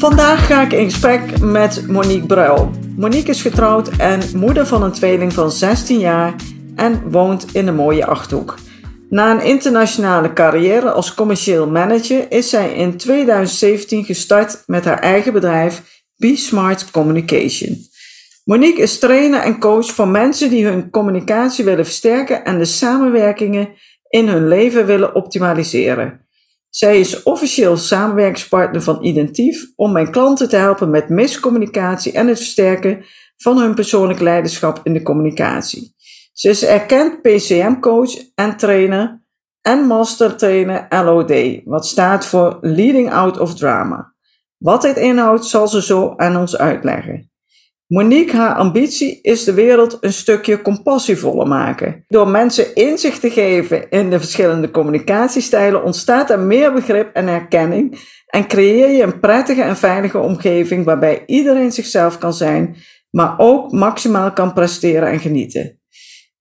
Vandaag ga ik in gesprek met Monique Bruil. Monique is getrouwd en moeder van een tweeling van 16 jaar en woont in de mooie Achthoek. Na een internationale carrière als commercieel manager is zij in 2017 gestart met haar eigen bedrijf Be Smart Communication. Monique is trainer en coach voor mensen die hun communicatie willen versterken en de samenwerkingen in hun leven willen optimaliseren. Zij is officieel samenwerkingspartner van Identief om mijn klanten te helpen met miscommunicatie en het versterken van hun persoonlijk leiderschap in de communicatie. Ze is erkend PCM-coach en trainer en master trainer LOD, wat staat voor Leading Out of Drama. Wat dit inhoudt zal ze zo aan ons uitleggen. Monique, haar ambitie is de wereld een stukje compassievoller maken. Door mensen inzicht te geven in de verschillende communicatiestijlen ontstaat er meer begrip en herkenning en creëer je een prettige en veilige omgeving waarbij iedereen zichzelf kan zijn, maar ook maximaal kan presteren en genieten.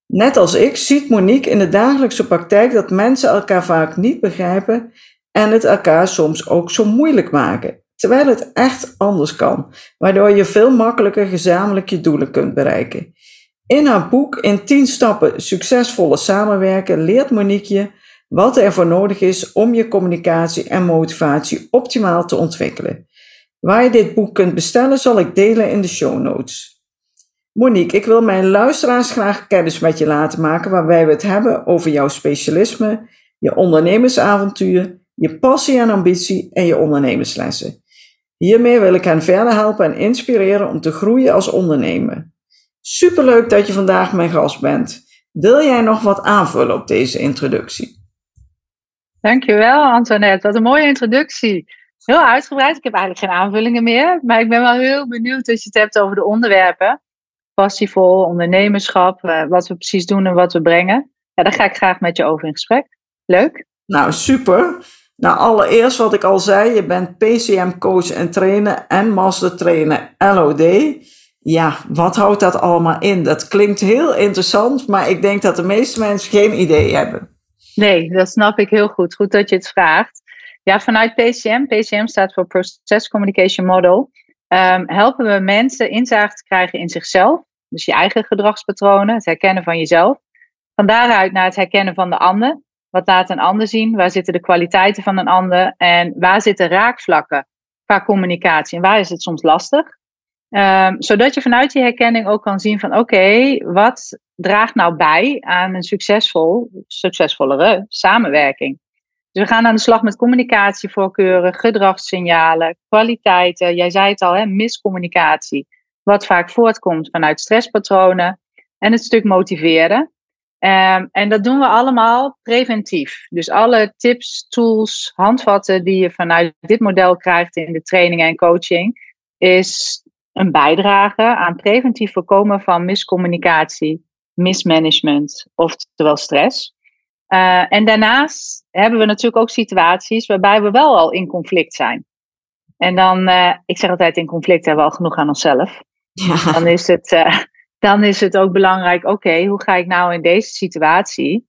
Net als ik ziet Monique in de dagelijkse praktijk dat mensen elkaar vaak niet begrijpen en het elkaar soms ook zo moeilijk maken terwijl het echt anders kan, waardoor je veel makkelijker gezamenlijk je doelen kunt bereiken. In haar boek In 10 stappen succesvolle samenwerken leert Monique je wat er voor nodig is om je communicatie en motivatie optimaal te ontwikkelen. Waar je dit boek kunt bestellen zal ik delen in de show notes. Monique, ik wil mijn luisteraars graag kennis met je laten maken waarbij we het hebben over jouw specialisme, je ondernemersavontuur, je passie en ambitie en je ondernemerslessen. Hiermee wil ik hen verder helpen en inspireren om te groeien als ondernemer. Superleuk dat je vandaag mijn gast bent. Wil jij nog wat aanvullen op deze introductie? Dankjewel Antoinette, wat een mooie introductie. Heel uitgebreid, ik heb eigenlijk geen aanvullingen meer, maar ik ben wel heel benieuwd als je het hebt over de onderwerpen. Passievol, ondernemerschap, eh, wat we precies doen en wat we brengen. Ja, daar ga ik graag met je over in gesprek. Leuk? Nou, super. Nou, allereerst wat ik al zei, je bent PCM-coach en trainer en master trainer LOD. Ja, wat houdt dat allemaal in? Dat klinkt heel interessant, maar ik denk dat de meeste mensen geen idee hebben. Nee, dat snap ik heel goed. Goed dat je het vraagt. Ja, vanuit PCM, PCM staat voor Process Communication Model, um, helpen we mensen inzicht te krijgen in zichzelf. Dus je eigen gedragspatronen, het herkennen van jezelf. Van daaruit naar het herkennen van de ander wat laat een ander zien? Waar zitten de kwaliteiten van een ander? En waar zitten raakvlakken qua communicatie? En waar is het soms lastig? Um, zodat je vanuit die herkenning ook kan zien van oké, wat draagt nou bij aan een succesvol, succesvollere samenwerking? Dus we gaan aan de slag met communicatievoorkeuren, gedragssignalen, kwaliteiten. Jij zei het al, hè, miscommunicatie. Wat vaak voortkomt vanuit stresspatronen. En het stuk motiveren. Um, en dat doen we allemaal preventief. Dus alle tips, tools, handvatten die je vanuit dit model krijgt in de training en coaching, is een bijdrage aan preventief voorkomen van miscommunicatie, mismanagement, oftewel stress. Uh, en daarnaast hebben we natuurlijk ook situaties waarbij we wel al in conflict zijn. En dan, uh, ik zeg altijd, in conflict hebben we al genoeg aan onszelf. Ja. Dan is het, uh, dan is het ook belangrijk, oké, hoe ga ik nou in deze situatie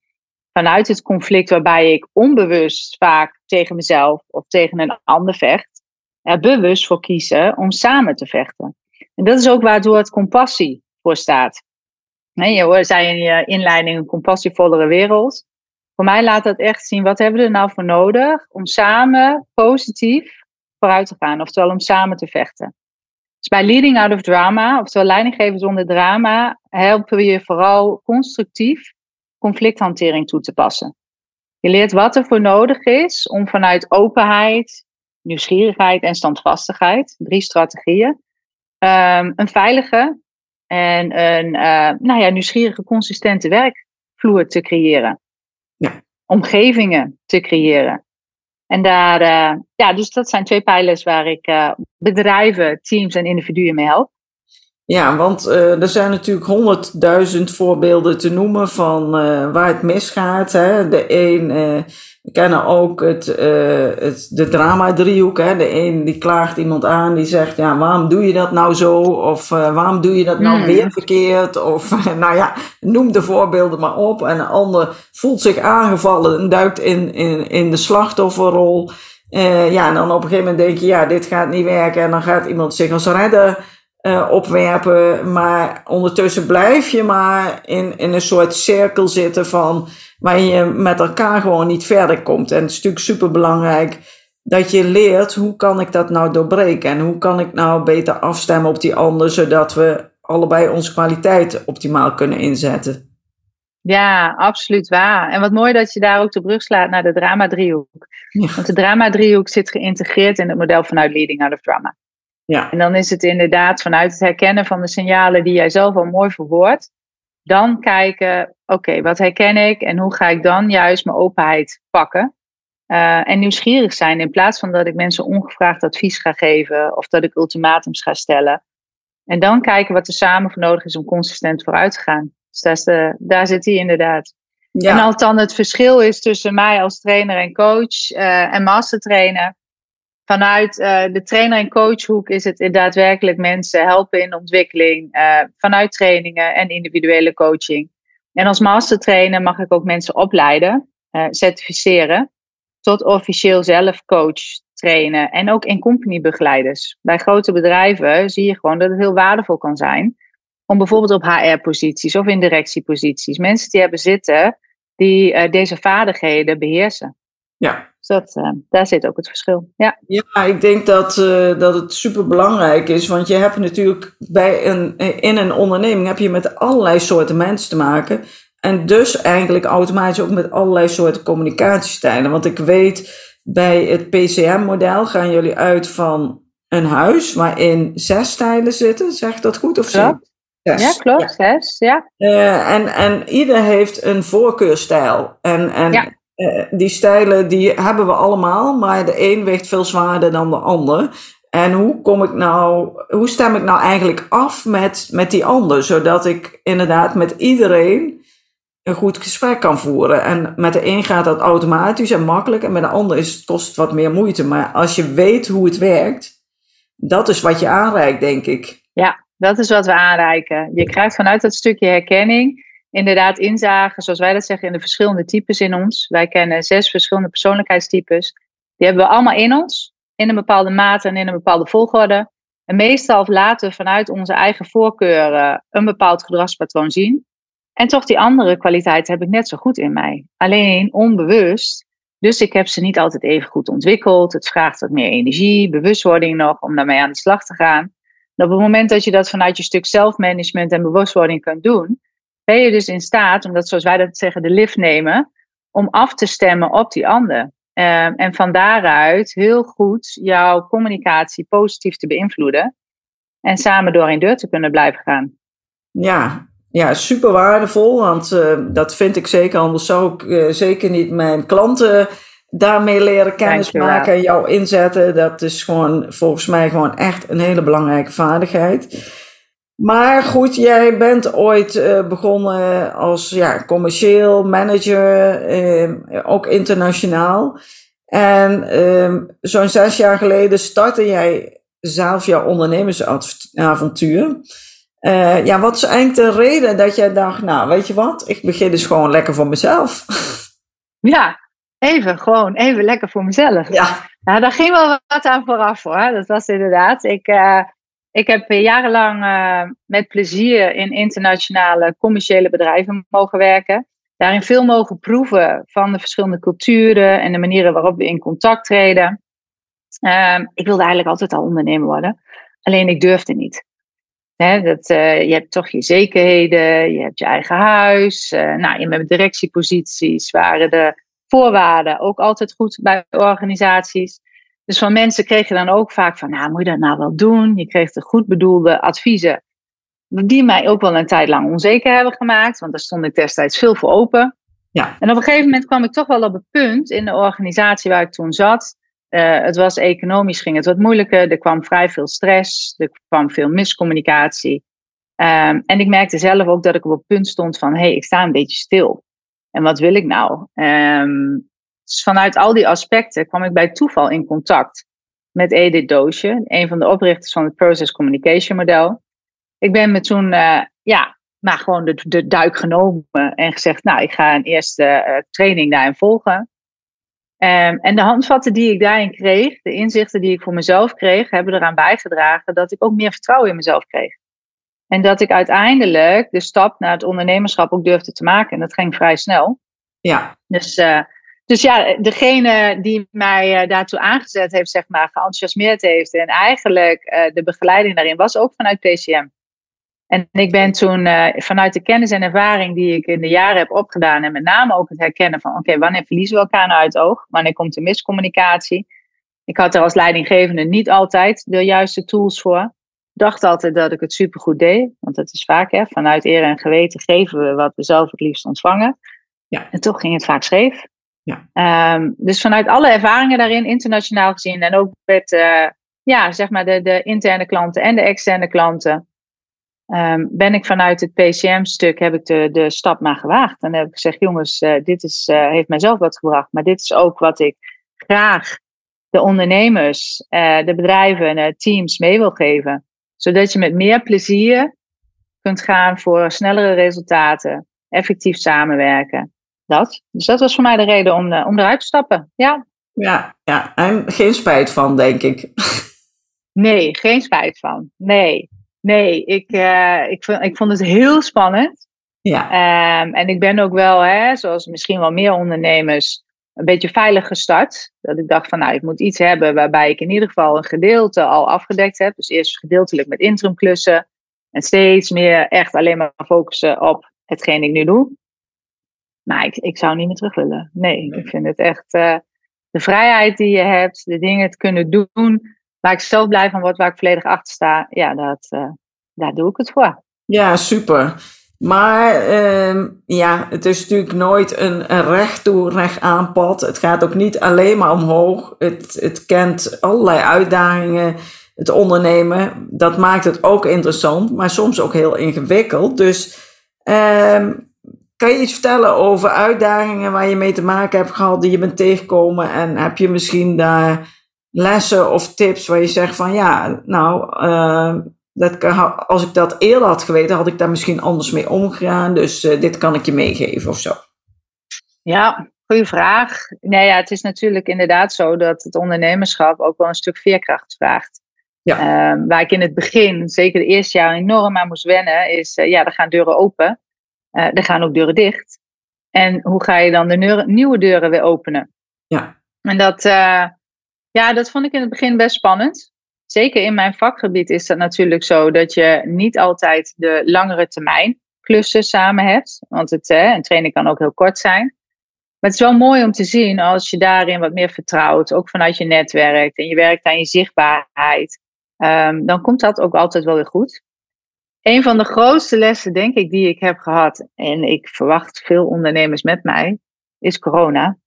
vanuit het conflict waarbij ik onbewust vaak tegen mezelf of tegen een ander vecht, er bewust voor kiezen om samen te vechten. En dat is ook waardoor het compassie voor staat. je zei in je inleiding een compassievollere wereld. Voor mij laat dat echt zien, wat hebben we er nou voor nodig om samen positief vooruit te gaan, oftewel om samen te vechten. Dus bij Leading Out of Drama, oftewel leidinggeven zonder drama, helpen we je vooral constructief conflicthantering toe te passen. Je leert wat er voor nodig is om vanuit openheid, nieuwsgierigheid en standvastigheid, drie strategieën, um, een veilige en een uh, nou ja, nieuwsgierige, consistente werkvloer te creëren. Ja. Omgevingen te creëren. En daar, uh, ja, dus dat zijn twee pijlers waar ik uh, bedrijven, teams en individuen mee help. Ja, want uh, er zijn natuurlijk honderdduizend voorbeelden te noemen van waar het misgaat. Hè. De een, we kennen ook het, het, de drama-driehoek. Hè. De een die klaagt iemand aan, die zegt, ja, waarom doe je dat nou zo? Of waarom doe je dat nou mm. weer verkeerd? Of nou ja, noem de voorbeelden maar op. En een ander voelt zich aangevallen en duikt in, in, in de slachtofferrol. ja, en dan op een gegeven moment denk je, ja, dit gaat niet werken. En dan gaat iemand zich als redder uh, opwerpen. Maar ondertussen blijf je maar in, in een soort cirkel zitten van waar je met elkaar gewoon niet verder komt. En het is natuurlijk super belangrijk dat je leert hoe kan ik dat nou doorbreken en hoe kan ik nou beter afstemmen op die ander, zodat we allebei onze kwaliteit optimaal kunnen inzetten. Ja, absoluut waar. En wat mooi dat je daar ook de brug slaat naar de drama-driehoek. Want de drama-driehoek zit geïntegreerd in het model vanuit Leading Out of Drama. Ja. En dan is het inderdaad vanuit het herkennen van de signalen die jij zelf al mooi verwoordt, dan kijken, oké, wat herken ik en hoe ga ik dan juist mijn openheid pakken? Uh, en nieuwsgierig zijn in plaats van dat ik mensen ongevraagd advies ga geven of dat ik ultimatums ga stellen. En dan kijken wat er samen voor nodig is om consistent vooruit te gaan. Dus daar, is de, daar zit hij inderdaad. Ja. En als dan het verschil is tussen mij als trainer en coach uh, en mastertrainer, vanuit uh, de trainer- en coachhoek is het daadwerkelijk mensen helpen in ontwikkeling. Uh, vanuit trainingen en individuele coaching. En als mastertrainer mag ik ook mensen opleiden, uh, certificeren. Tot officieel zelf coach trainen. En ook in company begeleiders. Bij grote bedrijven zie je gewoon dat het heel waardevol kan zijn. Om bijvoorbeeld op HR-posities of in directieposities. Mensen die hebben zitten die deze vaardigheden beheersen. Ja, dat, uh, daar zit ook het verschil. Ja, ja ik denk dat, uh, dat het super belangrijk is. Want je hebt natuurlijk bij een, in een onderneming heb je met allerlei soorten mensen te maken. En dus eigenlijk automatisch ook met allerlei soorten communicatiestijlen. Want ik weet, bij het PCM-model gaan jullie uit van een huis waarin zes stijlen zitten. Zeg dat goed of zo? Zes. Ja, klopt, ja. zes. Ja. Uh, en, en ieder heeft een voorkeurstijl. En, en ja. Eh, die stijlen die hebben we allemaal, maar de een weegt veel zwaarder dan de ander. En hoe kom ik nou, hoe stem ik nou eigenlijk af met, met die ander, zodat ik inderdaad met iedereen een goed gesprek kan voeren. En met de een gaat dat automatisch en makkelijk, en met de ander is, het kost wat meer moeite. Maar als je weet hoe het werkt, dat is wat je aanreikt, denk ik. Ja, dat is wat we aanreiken. Je krijgt vanuit dat stukje herkenning inderdaad inzagen, zoals wij dat zeggen, in de verschillende types in ons. Wij kennen zes verschillende persoonlijkheidstypes. Die hebben we allemaal in ons, in een bepaalde mate en in een bepaalde volgorde. En meestal laten we vanuit onze eigen voorkeuren een bepaald gedragspatroon zien. En toch die andere kwaliteiten heb ik net zo goed in mij. Alleen onbewust. Dus ik heb ze niet altijd even goed ontwikkeld. Het vraagt wat meer energie, bewustwording nog om daarmee aan de slag te gaan. Op het moment dat je dat vanuit je stuk zelfmanagement en bewustwording kunt doen, ben je dus in staat, omdat zoals wij dat zeggen, de lift nemen, om af te stemmen op die ander. Um, en van daaruit heel goed jouw communicatie positief te beïnvloeden. En samen door een deur te kunnen blijven gaan. Ja, ja super waardevol. Want uh, dat vind ik zeker. Anders zou ik uh, zeker niet mijn klanten daarmee leren kennismaken en jou inzetten. Dat is gewoon volgens mij gewoon echt een hele belangrijke vaardigheid. Maar goed, jij bent ooit uh, begonnen als ja, commercieel manager, uh, ook internationaal. En uh, zo'n zes jaar geleden startte jij zelf jouw ondernemersavontuur. Uh, ja, wat is eigenlijk de reden dat jij dacht, nou weet je wat, ik begin dus gewoon lekker voor mezelf? Ja, even, gewoon even lekker voor mezelf. Ja. Nou, daar ging wel wat aan vooraf hoor. Dat was inderdaad, ik ik heb jarenlang uh, met plezier in internationale commerciële bedrijven mogen werken. Daarin veel mogen proeven van de verschillende culturen en de manieren waarop we in contact treden. Uh, ik wilde eigenlijk altijd al ondernemer worden, alleen ik durfde niet. Dat, uh, je hebt toch je zekerheden, je hebt je eigen huis. Nou, in mijn directieposities waren de voorwaarden ook altijd goed bij organisaties. Dus van mensen kreeg je dan ook vaak van, nou, moet je dat nou wel doen? Je kreeg de goed bedoelde adviezen, die mij ook wel een tijd lang onzeker hebben gemaakt, want daar stond ik destijds veel voor open. Ja. En op een gegeven moment kwam ik toch wel op het punt in de organisatie waar ik toen zat. Uh, het was economisch, ging het wat moeilijker. Er kwam vrij veel stress, er kwam veel miscommunicatie. Um, en ik merkte zelf ook dat ik op het punt stond van, hé, hey, ik sta een beetje stil. En wat wil ik nou? Um, dus vanuit al die aspecten kwam ik bij toeval in contact met Edith Doosje, een van de oprichters van het Process Communication Model. Ik ben me toen, uh, ja, maar gewoon de, de duik genomen en gezegd, nou, ik ga een eerste uh, training daarin volgen. Um, en de handvatten die ik daarin kreeg, de inzichten die ik voor mezelf kreeg, hebben eraan bijgedragen dat ik ook meer vertrouwen in mezelf kreeg. En dat ik uiteindelijk de stap naar het ondernemerschap ook durfde te maken. En dat ging vrij snel. Ja. Dus, uh, dus ja, degene die mij uh, daartoe aangezet heeft, zeg maar, geenthousiasmeerd heeft. En eigenlijk uh, de begeleiding daarin was ook vanuit PCM. En ik ben toen vanuit de kennis en ervaring die ik in de jaren heb opgedaan. En met name ook het herkennen van, oké, wanneer verliezen we elkaar nou uit het oog? Wanneer komt de miscommunicatie? Ik had er als leidinggevende niet altijd de juiste tools voor dacht altijd dat ik het supergoed deed. Want dat is vaak, hè, vanuit eer en geweten geven we wat we zelf het liefst ontvangen. Ja. En toch ging het vaak scheef. Ja. Um, dus vanuit alle ervaringen daarin, internationaal gezien, en ook met uh, ja, zeg maar de, de interne klanten en de externe klanten, um, ben ik vanuit het PCM-stuk heb ik de, de stap maar gewaagd. En heb ik gezegd, jongens, uh, dit is, uh, heeft mijzelf wat gebracht, maar dit is ook wat ik graag de ondernemers, de bedrijven en teams mee wil geven zodat je met meer plezier kunt gaan voor snellere resultaten, effectief samenwerken. Dat. Dus dat was voor mij de reden om, uh, om eruit te stappen. Ja. Ja, ja, en geen spijt van, denk ik. Nee, geen spijt van. Nee, nee. Ik, uh, ik, vond, ik vond het heel spannend. Ja. Um, en ik ben ook wel, hè, zoals misschien wel meer ondernemers, een beetje veilig gestart. Dat ik dacht van nou, ik moet iets hebben waarbij ik in ieder geval een gedeelte al afgedekt heb. Dus eerst gedeeltelijk met interimklussen. En steeds meer echt alleen maar focussen op hetgeen ik nu doe. Maar ik, ik zou niet meer terug willen. Nee, ik vind het echt uh, de vrijheid die je hebt, de dingen te kunnen doen waar ik zelf blij van word, waar ik volledig achter sta. Ja, dat, uh, daar doe ik het voor. Ja, super. Maar uh, ja, het is natuurlijk nooit een, een recht toe, recht aan pad. Het gaat ook niet alleen maar omhoog. Het, het kent allerlei uitdagingen. Het ondernemen, dat maakt het ook interessant, maar soms ook heel ingewikkeld. Dus uh, kan je iets vertellen over uitdagingen waar je mee te maken hebt gehad, die je bent tegengekomen? En heb je misschien daar lessen of tips waar je zegt van ja, nou, uh, dat, als ik dat eerder had geweten, had ik daar misschien anders mee omgegaan. Dus uh, dit kan ik je meegeven of zo. Ja, goede vraag. Nee, ja, het is natuurlijk inderdaad zo dat het ondernemerschap ook wel een stuk veerkracht vraagt. Ja. Uh, waar ik in het begin, zeker de eerste jaar, enorm aan moest wennen, is uh, ja, er gaan deuren open. Uh, er gaan ook deuren dicht. En hoe ga je dan de nieuwe deuren weer openen? Ja. En dat, ja, dat vond ik in het begin best spannend zeker in mijn vakgebied is dat natuurlijk zo dat je niet altijd de langere termijn klussen samen hebt. Want het, hè, een training kan ook heel kort zijn. Maar het is wel mooi om te zien als je daarin wat meer vertrouwt, ook vanuit je netwerk en je werkt aan je zichtbaarheid, um, dan komt dat ook altijd wel weer goed. Een van de grootste lessen, denk ik, die ik heb gehad, en ik verwacht veel ondernemers met mij, is corona.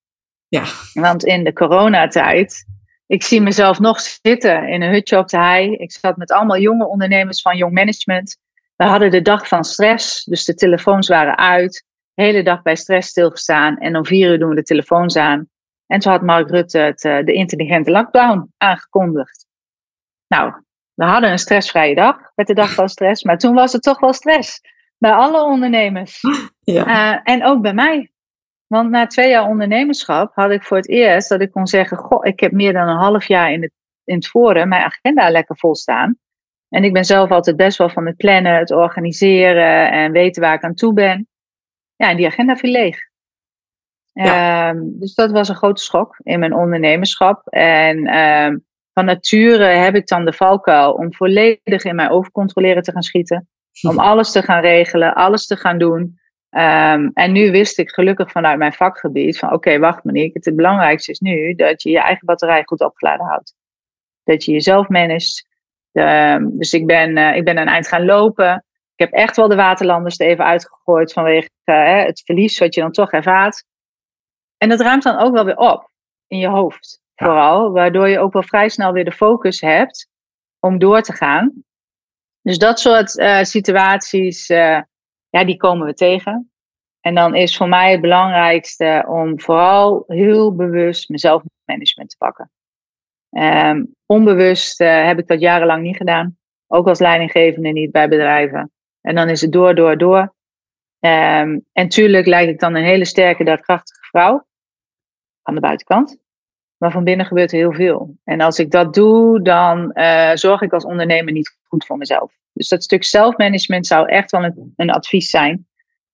Ja. Want in de coronatijd ik zie mezelf nog zitten in een hutje op de hei. Ik zat met allemaal jonge ondernemers van jong management. We hadden de dag van stress, dus de telefoons waren uit. De hele dag bij stress stilgestaan. En om vier uur doen we de telefoons aan. En toen had Mark Rutte het, eh, de intelligente lockdown aangekondigd. Nou, we hadden een stressvrije dag met de dag van stress. Maar toen was het toch wel stress. Bij alle ondernemers. Ja. Uh, en ook bij mij. Want na twee jaar ondernemerschap had ik voor het eerst dat ik kon zeggen: Goh, ik heb meer dan een half jaar in het, in het forum mijn agenda lekker vol staan. En ik ben zelf altijd best wel van het plannen, het organiseren en weten waar ik aan toe ben. Ja, en die agenda viel leeg. Ja. Um, dus dat was een grote schok in mijn ondernemerschap. En um, van nature heb ik dan de valkuil om volledig in mijn overcontroleren te gaan schieten. Om alles te gaan regelen, alles te gaan doen. Um, en nu wist ik gelukkig vanuit mijn vakgebied van oké, wacht Monique, het, belangrijkste is nu dat je je eigen batterij goed opgeladen houdt. Dat je jezelf managt. Um, dus ik ben, uh, ik ben een eind gaan lopen. Ik heb echt wel de waterlanders er even uitgegooid vanwege uh, het verlies wat je dan toch ervaart. En dat ruimt dan ook wel weer op in je hoofd. Vooral, waardoor je ook wel vrij snel weer de focus hebt om door te gaan. Dus dat soort uh, situaties, uh, ja, die komen we tegen. En dan is voor mij het belangrijkste om vooral heel bewust mijn zelfmanagement te pakken. Um, onbewust uh, heb ik dat jarenlang niet gedaan. Ook als leidinggevende niet bij bedrijven. En dan is het door, door, door. Um, en tuurlijk lijk ik dan een hele sterke, daadkrachtige vrouw. Aan de buitenkant. Maar van binnen gebeurt er heel veel. En als ik dat doe, dan uh, zorg ik als ondernemer niet goed voor mezelf. Dus dat stuk zelfmanagement zou echt wel een, een advies zijn.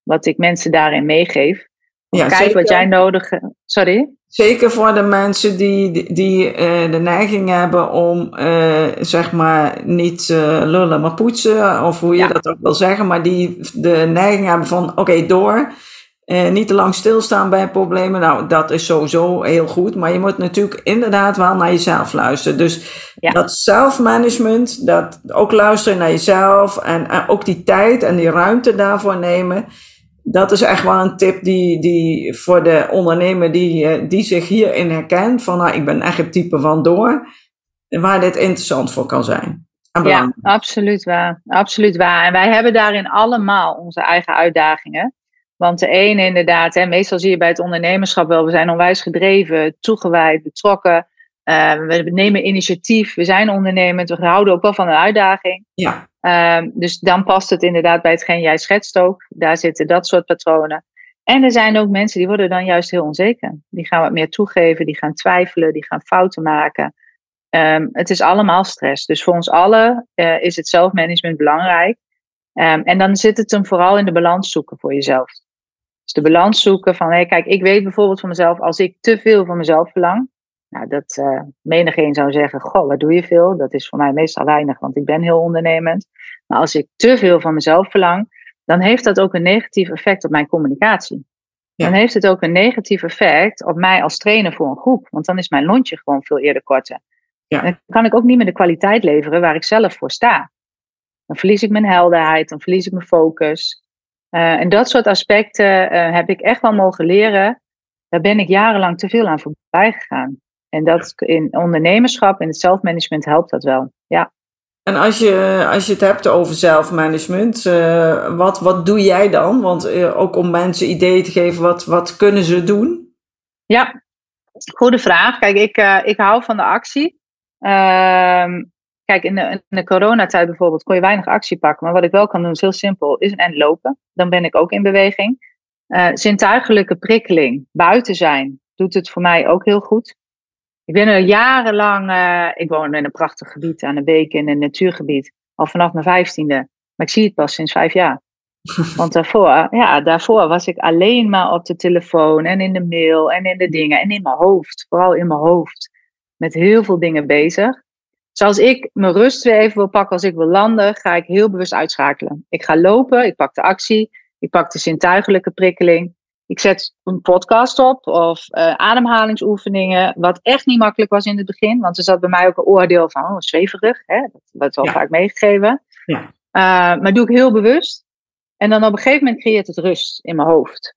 Wat ik mensen daarin meegeef. Ja, Kijk zeker. wat jij nodig hebt. Sorry? Zeker voor de mensen die, die, die uh, de neiging hebben om, uh, zeg maar, niet uh, lullen, maar poetsen. Of hoe je ja. dat ook wil zeggen. Maar die de neiging hebben van, oké, okay, door. Uh, niet te lang stilstaan bij problemen. Nou, dat is sowieso heel goed. Maar je moet natuurlijk inderdaad wel naar jezelf luisteren. Dus ja. dat zelfmanagement, dat ook luisteren naar jezelf. En, en, ook die tijd en die ruimte daarvoor nemen. Dat is echt wel een tip die, die voor de ondernemer die, die zich hierin herkent. Van nou, ik ben echt het type van door. Waar dit interessant voor kan zijn. Ja, absoluut waar. Absoluut waar. En wij hebben daarin allemaal onze eigen uitdagingen. Want de ene inderdaad, hè, meestal zie je bij het ondernemerschap wel, we zijn onwijs gedreven, toegewijd, betrokken. Uh, we nemen initiatief, we zijn ondernemend, we houden ook wel van een uitdaging. Ja. Uh, dus dan past het inderdaad bij hetgeen jij schetst ook. Daar zitten dat soort patronen. En er zijn ook mensen die worden dan juist heel onzeker. Die gaan wat meer toegeven, die gaan twijfelen, die gaan fouten maken. Um, het is allemaal stress. Dus voor ons allen uh, is het zelfmanagement belangrijk. Um, en dan zit het hem vooral in de balans zoeken voor jezelf. Dus de balans zoeken van, hé, kijk, ik weet bijvoorbeeld van mezelf, als ik te veel van mezelf verlang, nou, dat uh, menigeen zou zeggen, goh, wat doe je veel? Dat is voor mij meestal weinig, want ik ben heel ondernemend. Maar als ik te veel van mezelf verlang, dan heeft dat ook een negatief effect op mijn communicatie. Ja. Dan heeft het ook een negatief effect op mij als trainer voor een groep, want dan is mijn lontje gewoon veel eerder korter. Ja. dan kan ik ook niet meer de kwaliteit leveren waar ik zelf voor sta. Dan verlies ik mijn helderheid, dan verlies ik mijn focus. Uh, en dat soort aspecten uh, heb ik echt wel mogen leren. Daar ben ik jarenlang te veel aan voorbij gegaan. En dat in ondernemerschap, in het zelfmanagement helpt dat wel. Ja. En als je, als je het hebt over zelfmanagement, uh, wat, wat doe jij dan? Want ook om mensen ideeën te geven, wat, wat kunnen ze doen? Ja, goede vraag. Kijk, ik, ik hou van de actie. Ehm, Kijk, in de, in de coronatijd bijvoorbeeld kon je weinig actie pakken. Maar wat ik wel kan doen is heel simpel. Is een end lopen. Dan ben ik ook in beweging. Uh, zintuigelijke prikkeling. Buiten zijn. Doet het voor mij ook heel goed. Ik ben er jarenlang... Uh, ik woon in een prachtig gebied aan de beek in een natuurgebied. Al vanaf mijn vijftiende. Maar ik zie het pas sinds vijf jaar. Want daarvoor, ja, daarvoor was ik alleen maar op de telefoon en in de mail en in de dingen. En in mijn hoofd. Vooral in mijn hoofd. Met heel veel dingen bezig. Dus als ik mijn rust weer even wil pakken, als ik wil landen, ga ik heel bewust uitschakelen. Ik ga lopen, ik pak de actie, ik pak de zintuigelijke prikkeling. Ik zet een podcast op of uh, ademhalingsoefeningen, wat echt niet makkelijk was in het begin. Want er zat bij mij ook een oordeel van, oh, zweverig, hè? dat wordt wel ja. vaak meegegeven. Ja. Uh, maar doe ik heel bewust. En dan op een gegeven moment creëert het rust in mijn hoofd.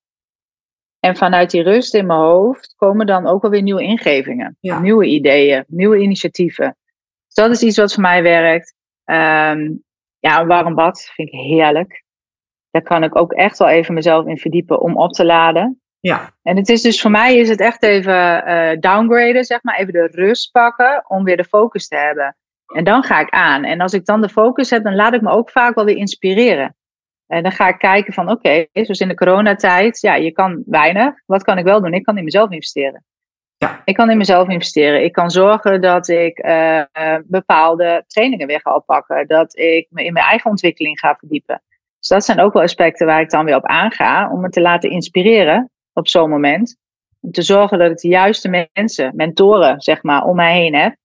En vanuit die rust in mijn hoofd komen dan ook alweer nieuwe ingevingen, ja. nieuwe ideeën, nieuwe initiatieven. Dus dat is iets wat voor mij werkt. Um, ja, een warm bad vind ik heerlijk. Daar kan ik ook echt wel even mezelf in verdiepen om op te laden. Ja. En het is dus voor mij is het echt even uh, downgraden, zeg maar. Even de rust pakken om weer de focus te hebben. En dan ga ik aan. En als ik dan de focus heb, dan laat ik me ook vaak wel weer inspireren. En dan ga ik kijken van, oké, okay, zoals in de coronatijd, ja, je kan weinig. Wat kan ik wel doen? Ik kan in mezelf investeren. Ja. Ik kan in mezelf investeren. Ik kan zorgen dat ik uh, bepaalde trainingen weer ga oppakken. Dat ik me in mijn eigen ontwikkeling ga verdiepen. Dus dat zijn ook wel aspecten waar ik dan weer op aanga. Om me te laten inspireren op zo'n moment. Om te zorgen dat ik de juiste mensen, mentoren zeg maar, om mij heen heb.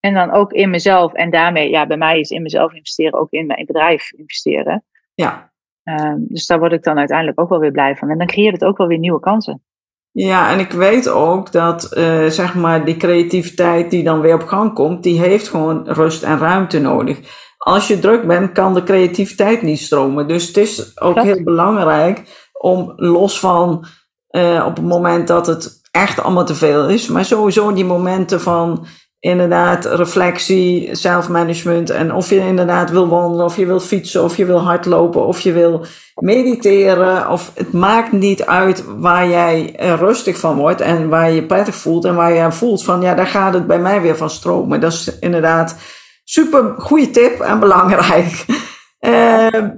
En dan ook in mezelf. En daarmee, ja, bij mij is in mezelf investeren ook in mijn bedrijf investeren. Ja. Uh, dus daar word ik dan uiteindelijk ook wel weer blij van. En dan creëert het ook wel weer nieuwe kansen. Ja, en ik weet ook dat uh, zeg maar die creativiteit die dan weer op gang komt, die heeft gewoon rust en ruimte nodig. als je druk bent, kan de creativiteit niet stromen. Dus het is ook heel belangrijk om los van uh, op het moment dat het echt allemaal te veel is, maar sowieso die momenten van inderdaad reflectie, zelfmanagement en of je inderdaad wil wandelen, of je wil fietsen, of je wil hardlopen, of je wil mediteren, of het maakt niet uit waar jij rustig van wordt en waar je prettig voelt en waar je voelt van ja, daar gaat het bij mij weer van stromen. Dat is inderdaad super goede tip en belangrijk. Uh,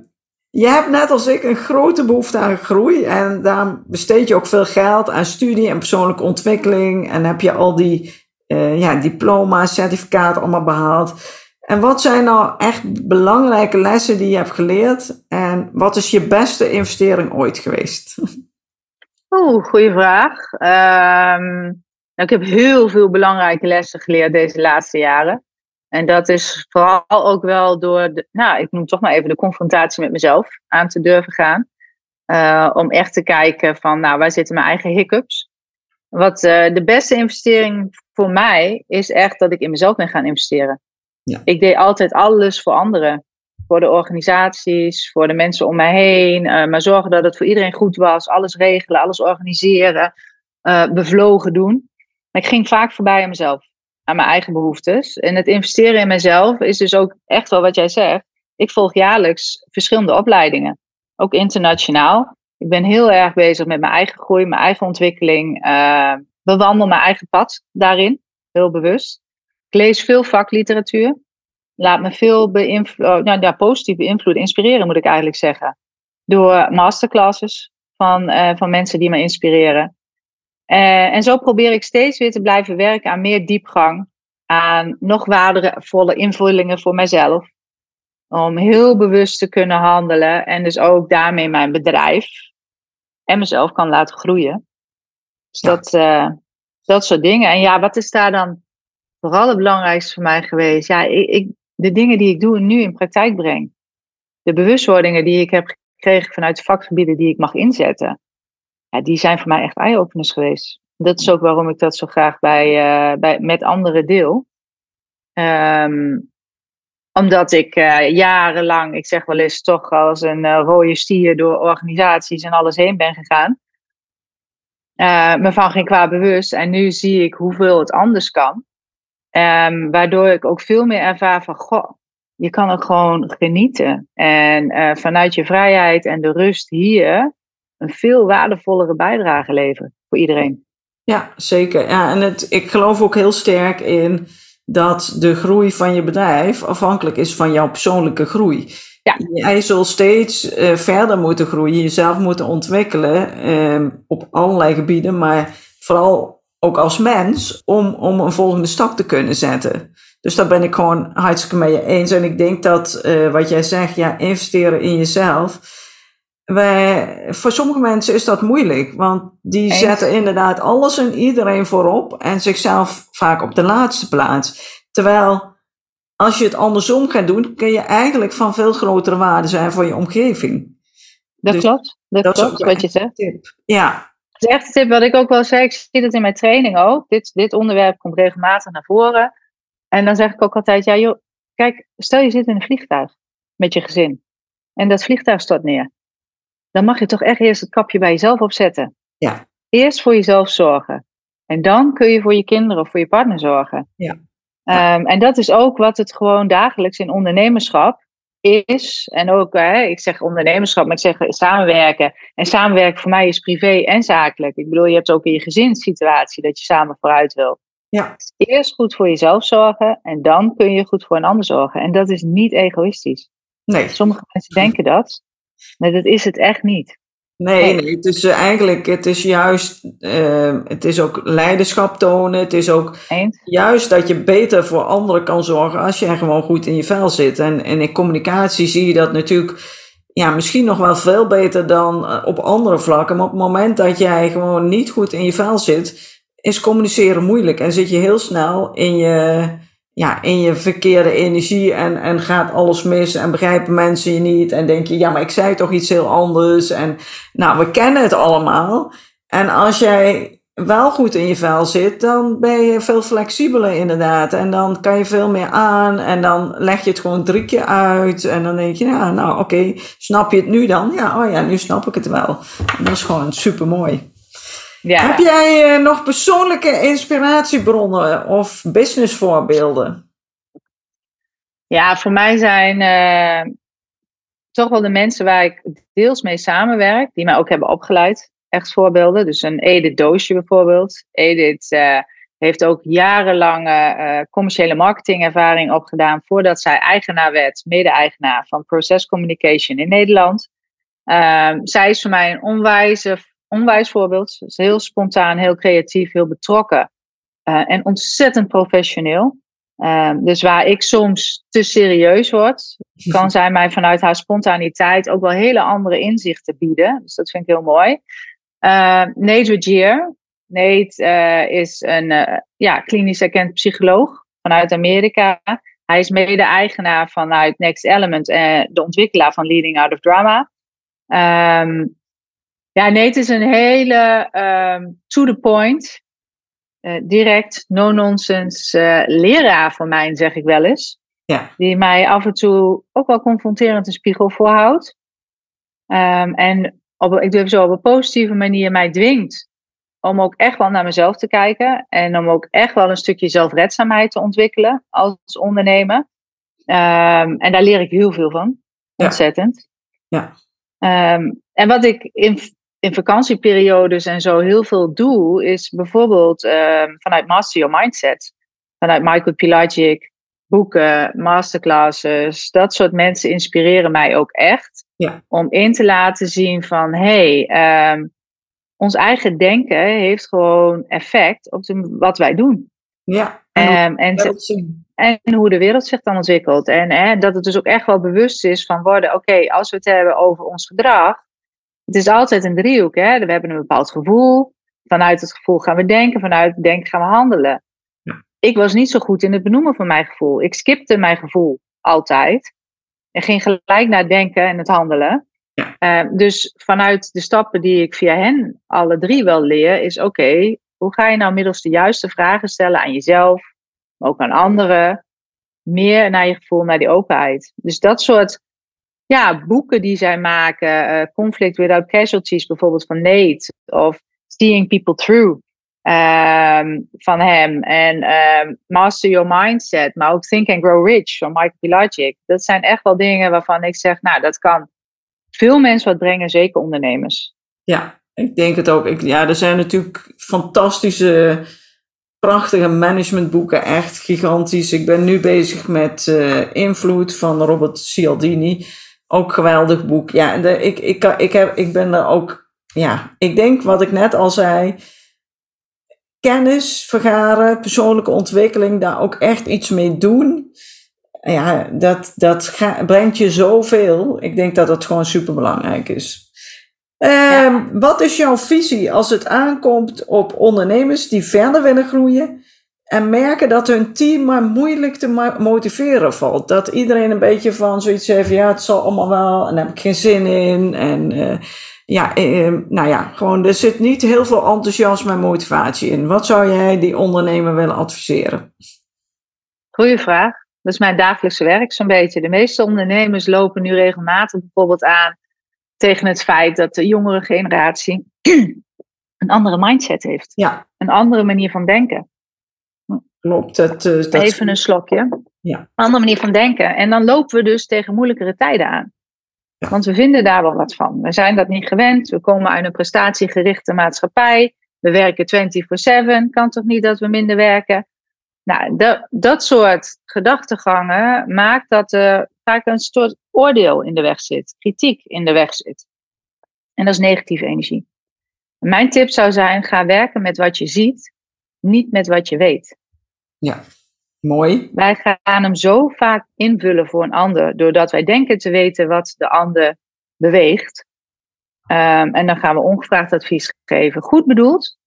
je hebt net als ik een grote behoefte aan groei en daar besteed je ook veel geld aan studie en persoonlijke ontwikkeling en heb je al die uh, ja, diploma's, certificaten allemaal behaald. En wat zijn nou echt belangrijke lessen die je hebt geleerd en wat is je beste investering ooit geweest? Oeh, goede vraag. Um, nou, ik heb heel veel belangrijke lessen geleerd deze laatste jaren. En dat is vooral ook wel door, de, nou, ik noem toch maar even de confrontatie met mezelf aan te durven gaan. Uh, om echt te kijken van, nou, waar zitten mijn eigen hiccups? Wat uh, de beste investering voor mij is echt dat ik in mezelf ben gaan investeren. Ja. Ik deed altijd alles voor anderen. Voor de organisaties, voor de mensen om mij heen. Uh, maar zorgen dat het voor iedereen goed was. Alles regelen, alles organiseren. bevlogen doen. Maar ik ging vaak voorbij aan mezelf aan mijn eigen behoeftes. En het investeren in mezelf is dus ook echt wel wat jij zegt. Ik volg jaarlijks verschillende opleidingen, ook internationaal. Ik ben heel erg bezig met mijn eigen groei, mijn eigen ontwikkeling. Uh, bewandel mijn eigen pad daarin, heel bewust. Ik lees veel vakliteratuur. Laat me veel beïnvloeden, oh, nou, ja, positief beïnvloeden, inspireren moet ik eigenlijk zeggen. Door masterclasses van, uh, van mensen die me inspireren. Uh, en zo probeer ik steeds weer te blijven werken aan meer diepgang, aan nog waardevolle invullingen voor mezelf. Om heel bewust te kunnen handelen en dus ook daarmee mijn bedrijf en mezelf kan laten groeien. Dus dat, uh, dat soort dingen. En ja, wat is daar dan vooral het belangrijkste voor mij geweest? Ja, ik, ik, de dingen die ik doe en nu in praktijk breng. De bewustwordingen die ik heb gekregen vanuit de vakgebieden die ik mag inzetten ja, die zijn voor mij echt eye-openers geweest. Dat is ook waarom ik dat zo graag bij, uh, bij, met anderen deel. Um, omdat ik uh, jarenlang, ik zeg wel eens, toch als een uh, rode stier door organisaties en alles heen ben gegaan. me van geen kwaad bewust. En nu zie ik hoeveel het anders kan. Um, waardoor ik ook veel meer ervaar van, goh, je kan ook gewoon genieten. En vanuit je vrijheid en de rust hier een veel waardevollere bijdrage leveren voor iedereen. Ja, zeker. Ja, en het, ik geloof ook heel sterk in dat de groei van je bedrijf afhankelijk is van jouw persoonlijke groei. Ja. Jij zult steeds uh, verder moeten groeien, jezelf moeten ontwikkelen uh, op allerlei gebieden, maar vooral ook als mens om, om een volgende stap te kunnen zetten. Dus daar ben ik gewoon hartstikke mee eens. En ik denk dat uh, wat jij zegt, ja, investeren in jezelf wij, voor sommige mensen is dat moeilijk, want die zetten inderdaad alles en iedereen voorop en zichzelf vaak op de laatste plaats. Terwijl als je het andersom gaat doen, kun je eigenlijk van veel grotere waarde zijn voor je omgeving. Dat dus klopt, dat, dat klopt wat je zegt. Tip. Ja. Dat is echt een tip wat ik ook wel zeg. Ik zie dat in mijn training ook. Dit, dit onderwerp komt regelmatig naar voren. En dan zeg ik ook altijd, ja joh, kijk, stel je zit in een vliegtuig met je gezin. En dat vliegtuig stort neer dan mag je toch echt eerst het kapje bij jezelf opzetten. Ja. Eerst voor jezelf zorgen. En dan kun je voor je kinderen of voor je partner zorgen. Ja. Um, en dat is ook wat het gewoon dagelijks in ondernemerschap is. En ook, hè, ik zeg ondernemerschap, maar ik zeg samenwerken. En samenwerken voor mij is privé en zakelijk. Ik bedoel, je hebt ook in je gezinssituatie dat je samen vooruit wil. Ja. eerst goed voor jezelf zorgen en dan kun je goed voor een ander zorgen. En dat is niet egoïstisch. Nee. Sommige mensen denken dat. Nee, dat is het echt niet. Nee, nee, het is uh, eigenlijk, het is juist, uh, het is ook leiderschap tonen. Het is ook Eens? juist dat je beter voor anderen kan zorgen als je gewoon goed in je vel zit. En, en in communicatie zie je dat natuurlijk, ja, misschien nog wel veel beter dan uh, op andere vlakken. Maar op het moment dat jij gewoon niet goed in je vel zit, is communiceren moeilijk. En zit je heel snel in je, ja, in je verkeerde energie en, en gaat alles mis en begrijpen mensen je niet en denk je, ja, maar ik zei toch iets heel anders en nou, we kennen het allemaal. En als jij wel goed in je vel zit, dan ben je veel flexibeler inderdaad. En dan kan je veel meer aan en dan leg je het gewoon drie keer uit. En dan denk je, ja, nou oké, snap je het nu dan? Ja, oh ja, nu snap ik het wel. En dat is gewoon super mooi. Ja. Heb jij uh, nog persoonlijke inspiratiebronnen of businessvoorbeelden? Ja, voor mij zijn uh, toch wel de mensen waar ik deels mee samenwerk, die mij ook hebben opgeleid echt voorbeelden. Dus een Edith Doosje bijvoorbeeld. Edith uh, heeft ook jarenlange uh, commerciële marketingervaring opgedaan voordat zij eigenaar werd, mede-eigenaar van Process Communication in Nederland. Uh, zij is voor mij een onwijze, onwijs voorbeeld. Ze is heel spontaan, heel creatief, heel betrokken uh, en ontzettend professioneel. Um, dus waar ik soms te serieus word, kan zij mij vanuit haar spontaniteit ook wel hele andere inzichten bieden. Dus dat vind ik heel mooi. Uh, Nate Regier. Nate uh, is een uh, ja, klinisch erkend psycholoog vanuit Amerika. Hij is mede-eigenaar vanuit Next Element en de ontwikkelaar van Leading Out of Drama. Um, ja, Nate is een hele um, to the point, direct, no-nonsense leraar van mij, zeg ik wel eens. Ja. Die mij af en toe ook wel confronterend een spiegel voorhoudt. Um, en op, ik durf zo op een positieve manier mij dwingt om ook echt wel naar mezelf te kijken en om ook echt wel een stukje zelfredzaamheid te ontwikkelen als ondernemer. Um, en daar leer ik heel veel van. Ontzettend. Ja. Um, en wat ik in, in vakantieperiodes en zo heel veel doe, is bijvoorbeeld um, vanuit Master Your Mindset, vanuit Michael Pilagic, boeken, masterclasses, dat soort mensen inspireren mij ook echt. Ja. Om in te laten zien van hé, hey, um, ons eigen denken heeft gewoon effect op de, wat wij doen. Ja. En, um, en, en, hoe de wereld zich dan ontwikkelt. En hè, dat het dus ook echt wel bewust is van worden, oké, als we het hebben over ons gedrag, het is altijd een driehoek. Hè? We hebben een bepaald gevoel. Vanuit het gevoel gaan we denken, vanuit het denken gaan we handelen ik was niet zo goed in het benoemen van mijn gevoel. Ik skipte mijn gevoel altijd. En ging gelijk naar het denken en het handelen. Ja. Uh, dus vanuit de stappen die ik via hen alle drie wel leer, is oké, hoe ga je nou middels de juiste vragen stellen aan jezelf, maar ook aan anderen, meer naar je gevoel, naar die openheid. Dus dat soort ja, boeken die zij maken, uh, Conflict Without Casualties bijvoorbeeld van Nate, of Seeing People Through, um, van hem. En um, Master Your Mindset, maar ook Think and Grow Rich van Michael Pilagic. Dat zijn echt wel dingen waarvan ik zeg, nou, dat kan veel mensen wat brengen, zeker ondernemers. Ja, ik denk het ook. Ik, ja, er zijn natuurlijk fantastische, prachtige managementboeken, echt gigantisch. Ik ben nu bezig met uh, Invloed van Robert Cialdini. Ook geweldig boek. Ja, de, ik, ik, ik, heb, ik ben er ook, ja, ik denk wat ik net al zei kennis vergaren, persoonlijke ontwikkeling, daar ook echt iets mee doen. Ja, dat, dat brengt je zoveel. Ik denk dat het gewoon super belangrijk is. Uh, Wat is jouw visie als het aankomt op ondernemers die verder willen groeien en merken dat hun team maar moeilijk te motiveren valt? Dat iedereen een beetje van zoiets heeft: ja, het zal allemaal wel en daar heb ik geen zin in. En uh, ja, eh, eh, nou ja, gewoon er zit niet heel veel enthousiasme en motivatie in. Wat zou jij die ondernemer willen adviseren? Goeie vraag. Dat is mijn dagelijkse werk zo'n beetje. De meeste ondernemers lopen nu regelmatig bijvoorbeeld aan tegen het feit dat de jongere generatie een andere mindset heeft. Ja. Een andere manier van denken. Klopt. Dat, dat... Even een slokje. Ja. Een andere manier van denken. En dan lopen we dus tegen moeilijkere tijden aan. Want we vinden daar wel wat van. We zijn dat niet gewend. We komen uit een prestatiegerichte maatschappij. We werken 24-7. Kan toch niet dat we minder werken? Nou, dat, dat soort gedachtegangen maakt dat er vaak een soort oordeel in de weg zit, kritiek in de weg zit. En dat is negatieve energie. Mijn tip zou zijn: ga werken met wat je ziet, niet met wat je weet. Ja. Mooi. Wij gaan hem zo vaak invullen voor een ander, doordat wij denken te weten wat de ander beweegt. Um, en dan gaan we ongevraagd advies geven. Goed bedoeld,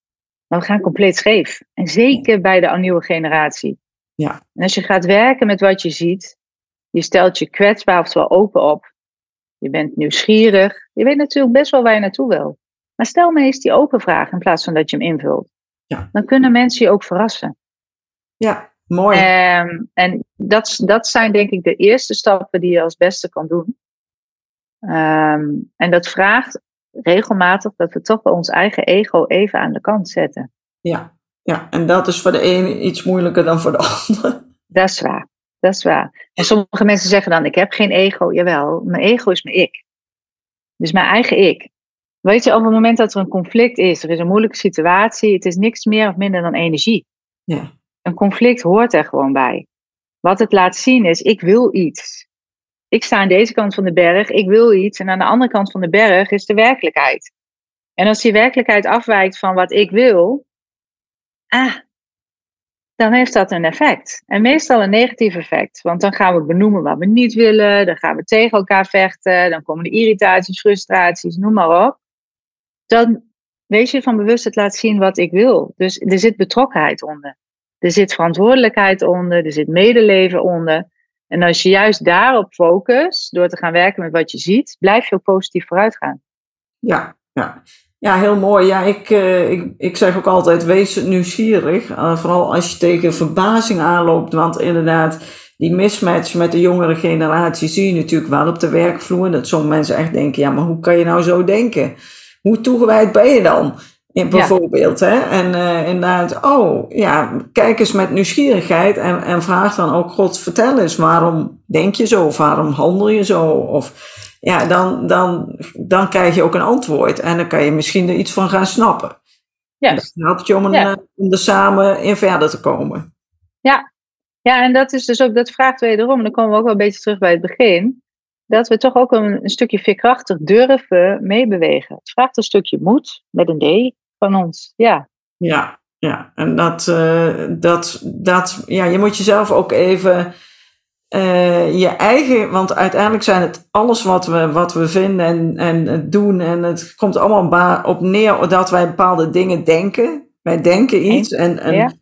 maar we gaan compleet scheef. En zeker bij de nieuwe generatie. Ja. En als je gaat werken met wat je ziet, je stelt je kwetsbaar oftewel open op. Je bent nieuwsgierig. Je weet natuurlijk best wel waar je naartoe wil. Maar stel me eens die open vraag in plaats van dat je hem invult. ja. dan kunnen mensen je ook verrassen. Ja, mooi. Um, en dat, dat zijn denk ik de eerste stappen die je als beste kan doen. Um, en dat vraagt regelmatig dat we toch wel ons eigen ego even aan de kant zetten. Ja, ja. en dat is voor de ene iets moeilijker dan voor de ander. Dat is waar, dat is waar. En sommige mensen zeggen dan, ik heb geen ego. Jawel, mijn ego is mijn ik. Dus mijn eigen ik. Weet je, op het moment dat er een conflict is, er is een moeilijke situatie, het is niks meer of minder dan energie. Ja. Een conflict hoort er gewoon bij. Wat het laat zien is, ik wil iets. Ik sta aan deze kant van de berg, ik wil iets. En aan de andere kant van de berg is de werkelijkheid. En als die werkelijkheid afwijkt van wat ik wil, ah, dan heeft dat een effect. En meestal een negatief effect. Want dan gaan we benoemen wat we niet willen, dan gaan we tegen elkaar vechten, dan komen de irritaties, frustraties, noem maar op. Dan wees je van bewust het laat zien wat ik wil. Dus er zit betrokkenheid onder. Er zit verantwoordelijkheid onder, er zit medeleven onder. En als je juist daarop focust, door te gaan werken met wat je ziet, blijf je ook positief vooruit gaan. Ja, ja. Ja, heel mooi. Ja, ik, uh, ik, ik zeg ook altijd, wees nieuwsgierig. Uh, vooral als je tegen verbazing aanloopt. Want inderdaad, die mismatch met de jongere generatie zie je natuurlijk wel op de werkvloer. Dat sommige mensen echt denken, ja, maar hoe kan je nou zo denken? Hoe toegewijd ben je dan? In, bijvoorbeeld. Hè? En uh, inderdaad, oh ja, kijk eens met nieuwsgierigheid en, en vraag dan ook God, vertel eens, waarom denk je zo? Of waarom handel je zo? Of ja, dan, dan, dan krijg je ook een antwoord en dan kan je misschien er iets van gaan snappen. Ja. Dat helpt je om, een, eh, om er samen in verder te komen. Ja. ja, en dat is dus ook, dat vraagt wederom, en dan komen we ook wel een beetje terug bij het begin, dat we toch ook een, een stukje veerkrachtig durven meebewegen. Het vraagt een stukje moed, met een D, van ons. Ja. Ja, ja. en dat, uh, dat, dat, ja, je moet jezelf ook even uh, je eigen, want uiteindelijk zijn het alles wat we, wat we vinden en, en doen. En het komt allemaal op neer dat wij bepaalde dingen denken. Wij denken iets en, en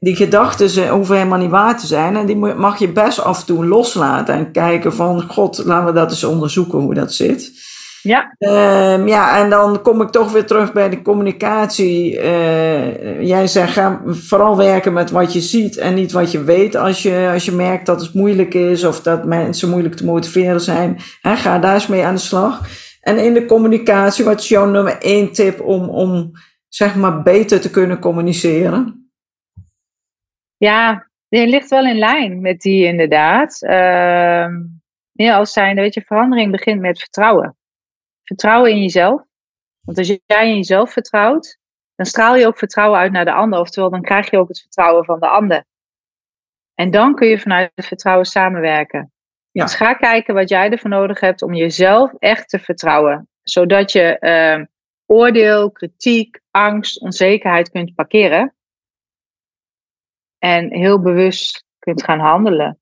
die gedachten hoeven helemaal niet waar te zijn. En die mag je best af en toe loslaten en kijken van, god, laten we dat eens onderzoeken hoe dat zit. Ja. Um, ja, en dan kom ik toch weer terug bij de communicatie. Uh, jij zegt, ga vooral werken met wat je ziet en niet wat je weet. Als je, als je merkt dat het moeilijk is of dat mensen moeilijk te motiveren zijn, hè, ga daar eens mee aan de slag. En in de communicatie, wat is jouw nummer één tip om, om zeg maar beter te kunnen communiceren? Ja, die ligt wel in lijn met die inderdaad. Uh, ja, als zijnde, weet je, verandering begint met vertrouwen. Vertrouwen in jezelf. Want als jij in jezelf vertrouwt, dan straal je ook vertrouwen uit naar de ander. Oftewel, dan krijg je ook het vertrouwen van de ander. En dan kun je vanuit het vertrouwen samenwerken. Ja. Dus ga kijken wat jij ervoor nodig hebt om jezelf echt te vertrouwen. Zodat je uh, oordeel, kritiek, angst, onzekerheid kunt parkeren. En heel bewust kunt gaan handelen.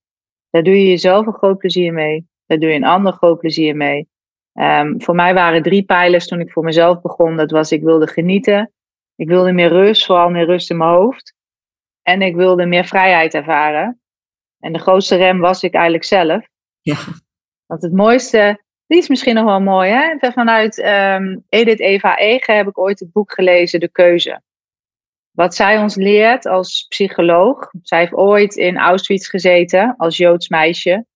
Daar doe je jezelf een groot plezier mee. Daar doe je een ander groot plezier mee. Um, voor mij waren drie pijlers toen ik voor mezelf begon. Dat was ik wilde genieten. Ik wilde meer rust, vooral meer rust in mijn hoofd. En ik wilde meer vrijheid ervaren. En de grootste rem was ik eigenlijk zelf. Ja. Want het mooiste, die is misschien nog wel mooi, hè? Vanuit um, Edith Eva Ege heb ik ooit het boek gelezen, De Keuze. Wat zij ons leert als psycholoog. Zij heeft ooit in Auschwitz gezeten als Joods meisje.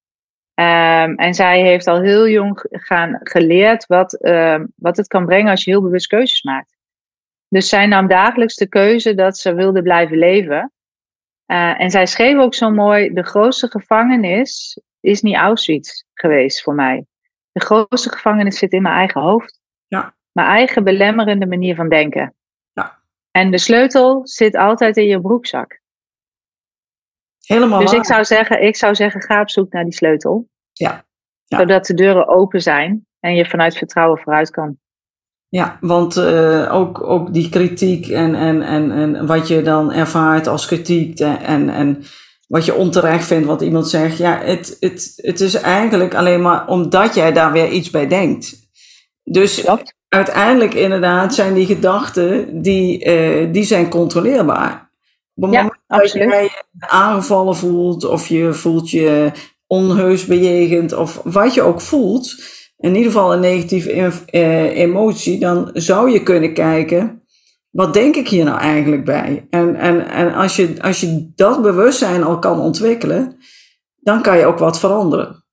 Um, en zij heeft al heel jong gaan geleerd wat, um, wat het kan brengen als je heel bewust keuzes maakt. Dus zij nam dagelijks de keuze dat ze wilde blijven leven. Uh, en zij schreef ook zo mooi: de grootste gevangenis is niet Auschwitz geweest voor mij. De grootste gevangenis zit in mijn eigen hoofd. Ja. Mijn eigen belemmerende manier van denken. Ja. En de sleutel zit altijd in je broekzak. Helemaal dus ik zou, zeggen, ik zou zeggen, ga op zoek naar die sleutel. Ja. ja. Zodat de deuren open zijn en je vanuit vertrouwen vooruit kan. Ja, want uh, ook, ook die kritiek en, en, en, en wat je dan ervaart als kritiek en, en wat je onterecht vindt wat iemand zegt. Ja, het, het, het is eigenlijk alleen maar omdat jij daar weer iets bij denkt. Dus uiteindelijk inderdaad zijn die gedachten, die, uh, die zijn controleerbaar. Op het moment dat je je aangevallen voelt of je voelt je onheus bejegend of wat je ook voelt, in ieder geval een negatieve eh, emotie, dan zou je kunnen kijken, wat denk ik hier nou eigenlijk bij? En, en, en als, je, als je dat bewustzijn al kan ontwikkelen, dan kan je ook wat veranderen.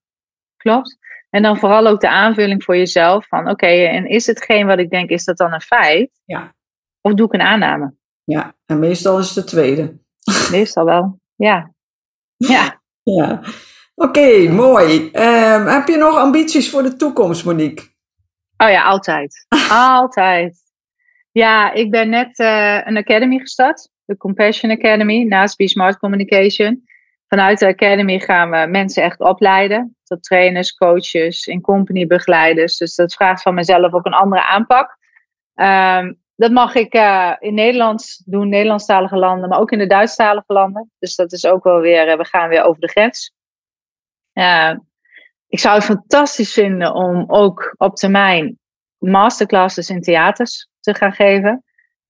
Klopt. En dan vooral ook de aanvulling voor jezelf van oké, en is hetgeen wat ik denk, is dat dan een feit? Ja. Of doe ik een aanname? Ja, en meestal is het de tweede. Meestal wel, ja. Ja. ja. Oké, mooi. Um, heb je nog ambities voor de toekomst, Monique? Oh ja, altijd. altijd. Ja, ik ben net uh, een academy gestart. De Compassion Academy, naast Be Smart Communication. Vanuit de academy gaan we mensen echt opleiden. Tot trainers, coaches, in company begeleiders. Dus dat vraagt van mezelf ook een andere aanpak. Um, dat mag ik uh, in Nederland doen, Nederlandstalige landen, maar ook in de Duitsstalige landen. Dus dat is ook wel weer, uh, we gaan weer over de grens. Uh, ik zou het fantastisch vinden om ook op termijn masterclasses in theaters te gaan geven.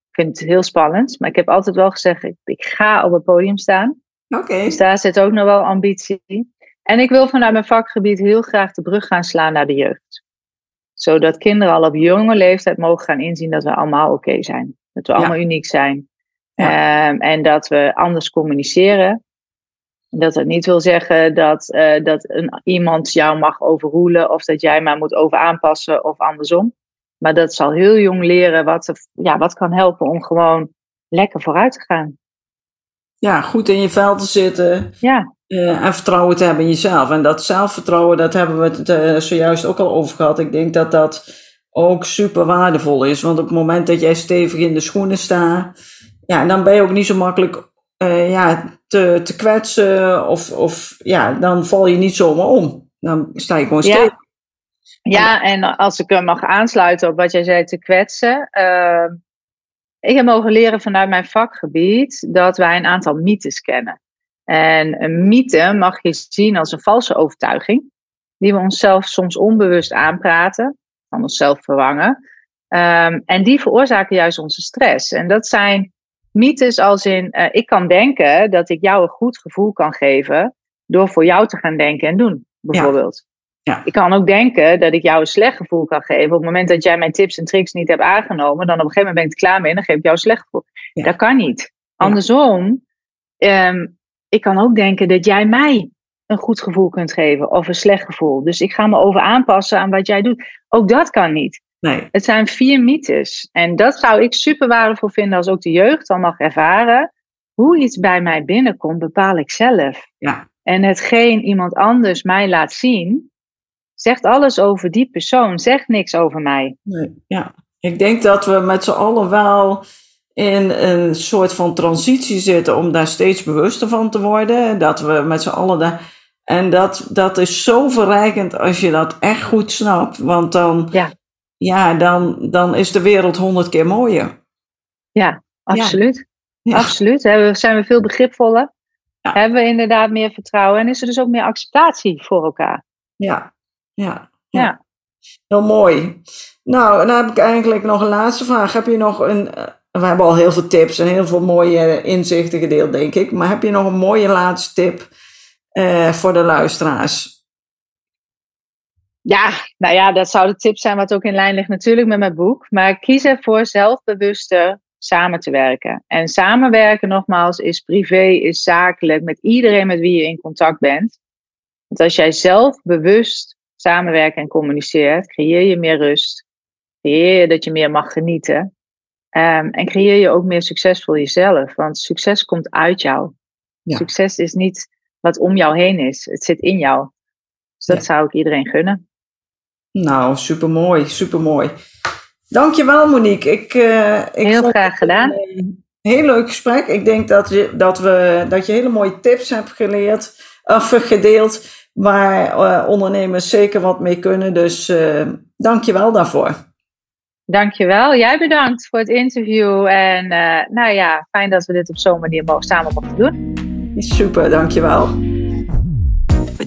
Ik vind het heel spannend, maar ik heb altijd wel gezegd, ik, ik ga op het podium staan. Oké. Dus daar zit ook nog wel ambitie. En ik wil vanuit mijn vakgebied heel graag de brug gaan slaan naar de jeugd. Zodat kinderen al op jonge leeftijd mogen gaan inzien dat we allemaal oké zijn. Dat we allemaal uniek zijn. Ja. Um, en dat we anders communiceren. Dat het niet wil zeggen dat, uh, dat een, iemand jou mag overroelen of dat jij maar moet over aanpassen of andersom. Maar dat zal heel jong leren wat, ja, wat kan helpen om gewoon lekker vooruit te gaan. Ja, goed in je vel te zitten. Ja. Uh, en vertrouwen te hebben in jezelf. En dat zelfvertrouwen, dat hebben we het uh, zojuist ook al over gehad. Ik denk dat dat ook super waardevol is. Want op het moment dat jij stevig in de schoenen staat, ja, dan ben je ook niet zo makkelijk uh, ja, te, te kwetsen. Of, of ja, dan val je niet zomaar om. Dan sta je gewoon stevig. Ja. ja, en als ik mag aansluiten op wat jij zei, te kwetsen. ik heb mogen leren vanuit mijn vakgebied dat wij een aantal mythes kennen. En een mythe mag je zien als een valse overtuiging, die we onszelf soms onbewust aanpraten, van onszelf verwangen. Um, en die veroorzaken juist onze stress. En dat zijn mythes als in, uh, ik kan denken dat ik jou een goed gevoel kan geven door voor jou te gaan denken en doen, bijvoorbeeld. Ja. Ja. Ik kan ook denken dat ik jou een slecht gevoel kan geven. Op het moment dat jij mijn tips en tricks niet hebt aangenomen, dan op een gegeven moment ben ik er klaar mee en dan geef ik jou een slecht gevoel. Ja. Dat kan niet. Andersom, um, ik kan ook denken dat jij mij een goed gevoel kunt geven of een slecht gevoel. Dus ik ga me over aanpassen aan wat jij doet. Ook dat kan niet. Nee. Het zijn vier mythes. En dat zou ik super waardevol vinden als ook de jeugd dan mag ervaren. Hoe iets bij mij binnenkomt, bepaal ik zelf. Ja. En hetgeen iemand anders mij laat zien, zegt alles over die persoon, zegt niks over mij. Nee. Ja. Ik denk dat we met z'n allen wel in een soort van transitie zitten om daar steeds bewuster van te worden. Dat we met z'n allen daar. En dat, dat is zo verrijkend als je dat echt goed snapt. Want dan, ja. Ja, dan, dan is de wereld honderd keer mooier. Ja, absoluut. Ja. Absoluut. Hebben, zijn we veel begripvoller. Ja. Hebben we inderdaad meer vertrouwen. En is er dus ook meer acceptatie voor elkaar. Ja, ja. Ja. Heel mooi. Nou, dan heb ik eigenlijk nog een laatste vraag. Heb je nog een we hebben al heel veel tips en heel veel mooie inzichten gedeeld, denk ik. Maar heb je nog een mooie laatste tip uh, voor de luisteraars? Ja, nou ja, dat zou de tip zijn wat ook in lijn ligt natuurlijk met mijn boek. Maar kies ervoor zelfbewuster samen te werken. En samenwerken nogmaals is privé, is zakelijk, met iedereen met wie je in contact bent. Want als jij zelf bewust samenwerkt en communiceert, creëer je meer rust. Creëer je dat je meer mag genieten. Um, en creëer je ook meer succes voor jezelf. Want succes komt uit jou. Ja. Succes is niet wat om jou heen is. Het zit in jou. Dus dat Ja. zou ik iedereen gunnen. Nou, supermooi, supermooi. Dankjewel Monique. Ik, uh, ik Heel graag gedaan. Een heel leuk gesprek. Ik denk dat je, dat we, dat je hele mooie tips hebt geleerd, of gedeeld, waar uh, ondernemers zeker wat mee kunnen. Dus uh, dankjewel daarvoor. Dankjewel. Jij bedankt voor het interview. En uh, nou ja, fijn dat we dit op zo'n manier samen mochten doen. Super, dankjewel.